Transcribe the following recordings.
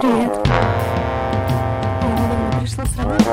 Привет. Я недавно пришла с работы,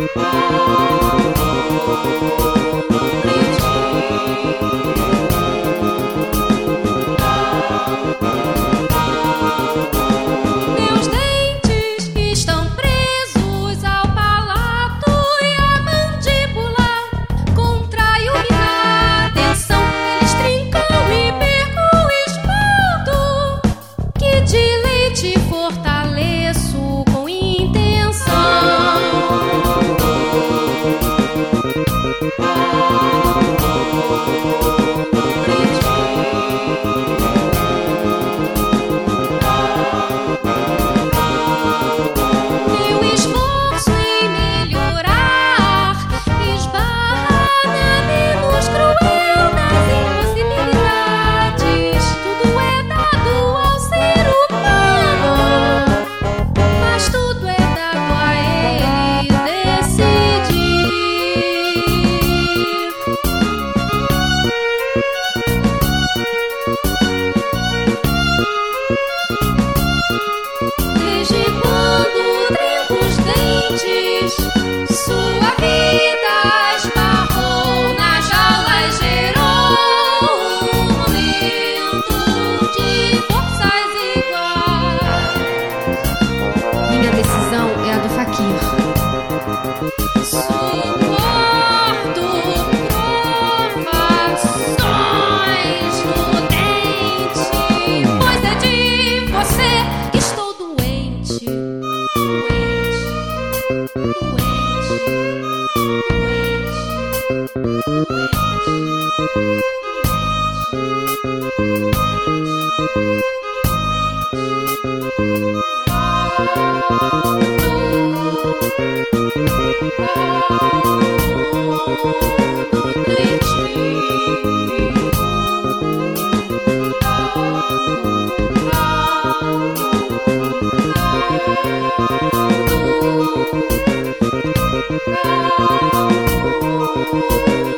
Bye. Thank you.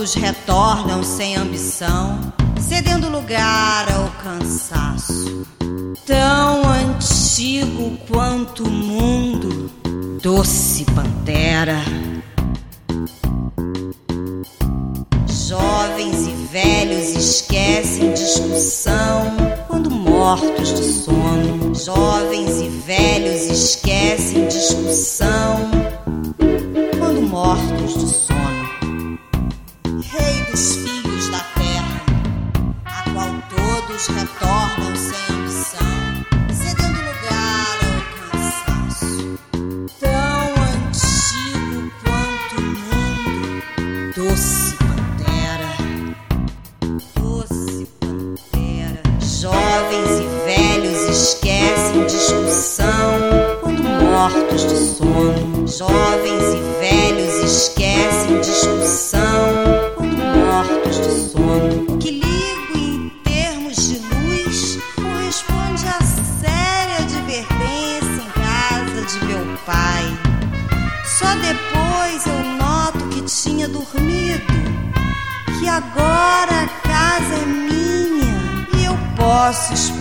Todos retornam sem ambição, cedendo lugar ao cansaço. Tão antigo quanto o mundo, doce pantera. Jovens e velhos esquecem discussão quando mortos de sono. Jovens e velhos esquecem discussão retornam sem ambição, cedendo lugar ao cansaço. Tão antigo quanto o mundo, doce pantera, doce pantera. Jovens e velhos esquecem discussão quando mortos de sono. Jovens e velhos esquecem discussão agora a casa é minha e eu posso expulsar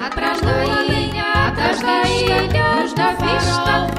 atrás da ilha, atrás da ilha, luz da vista.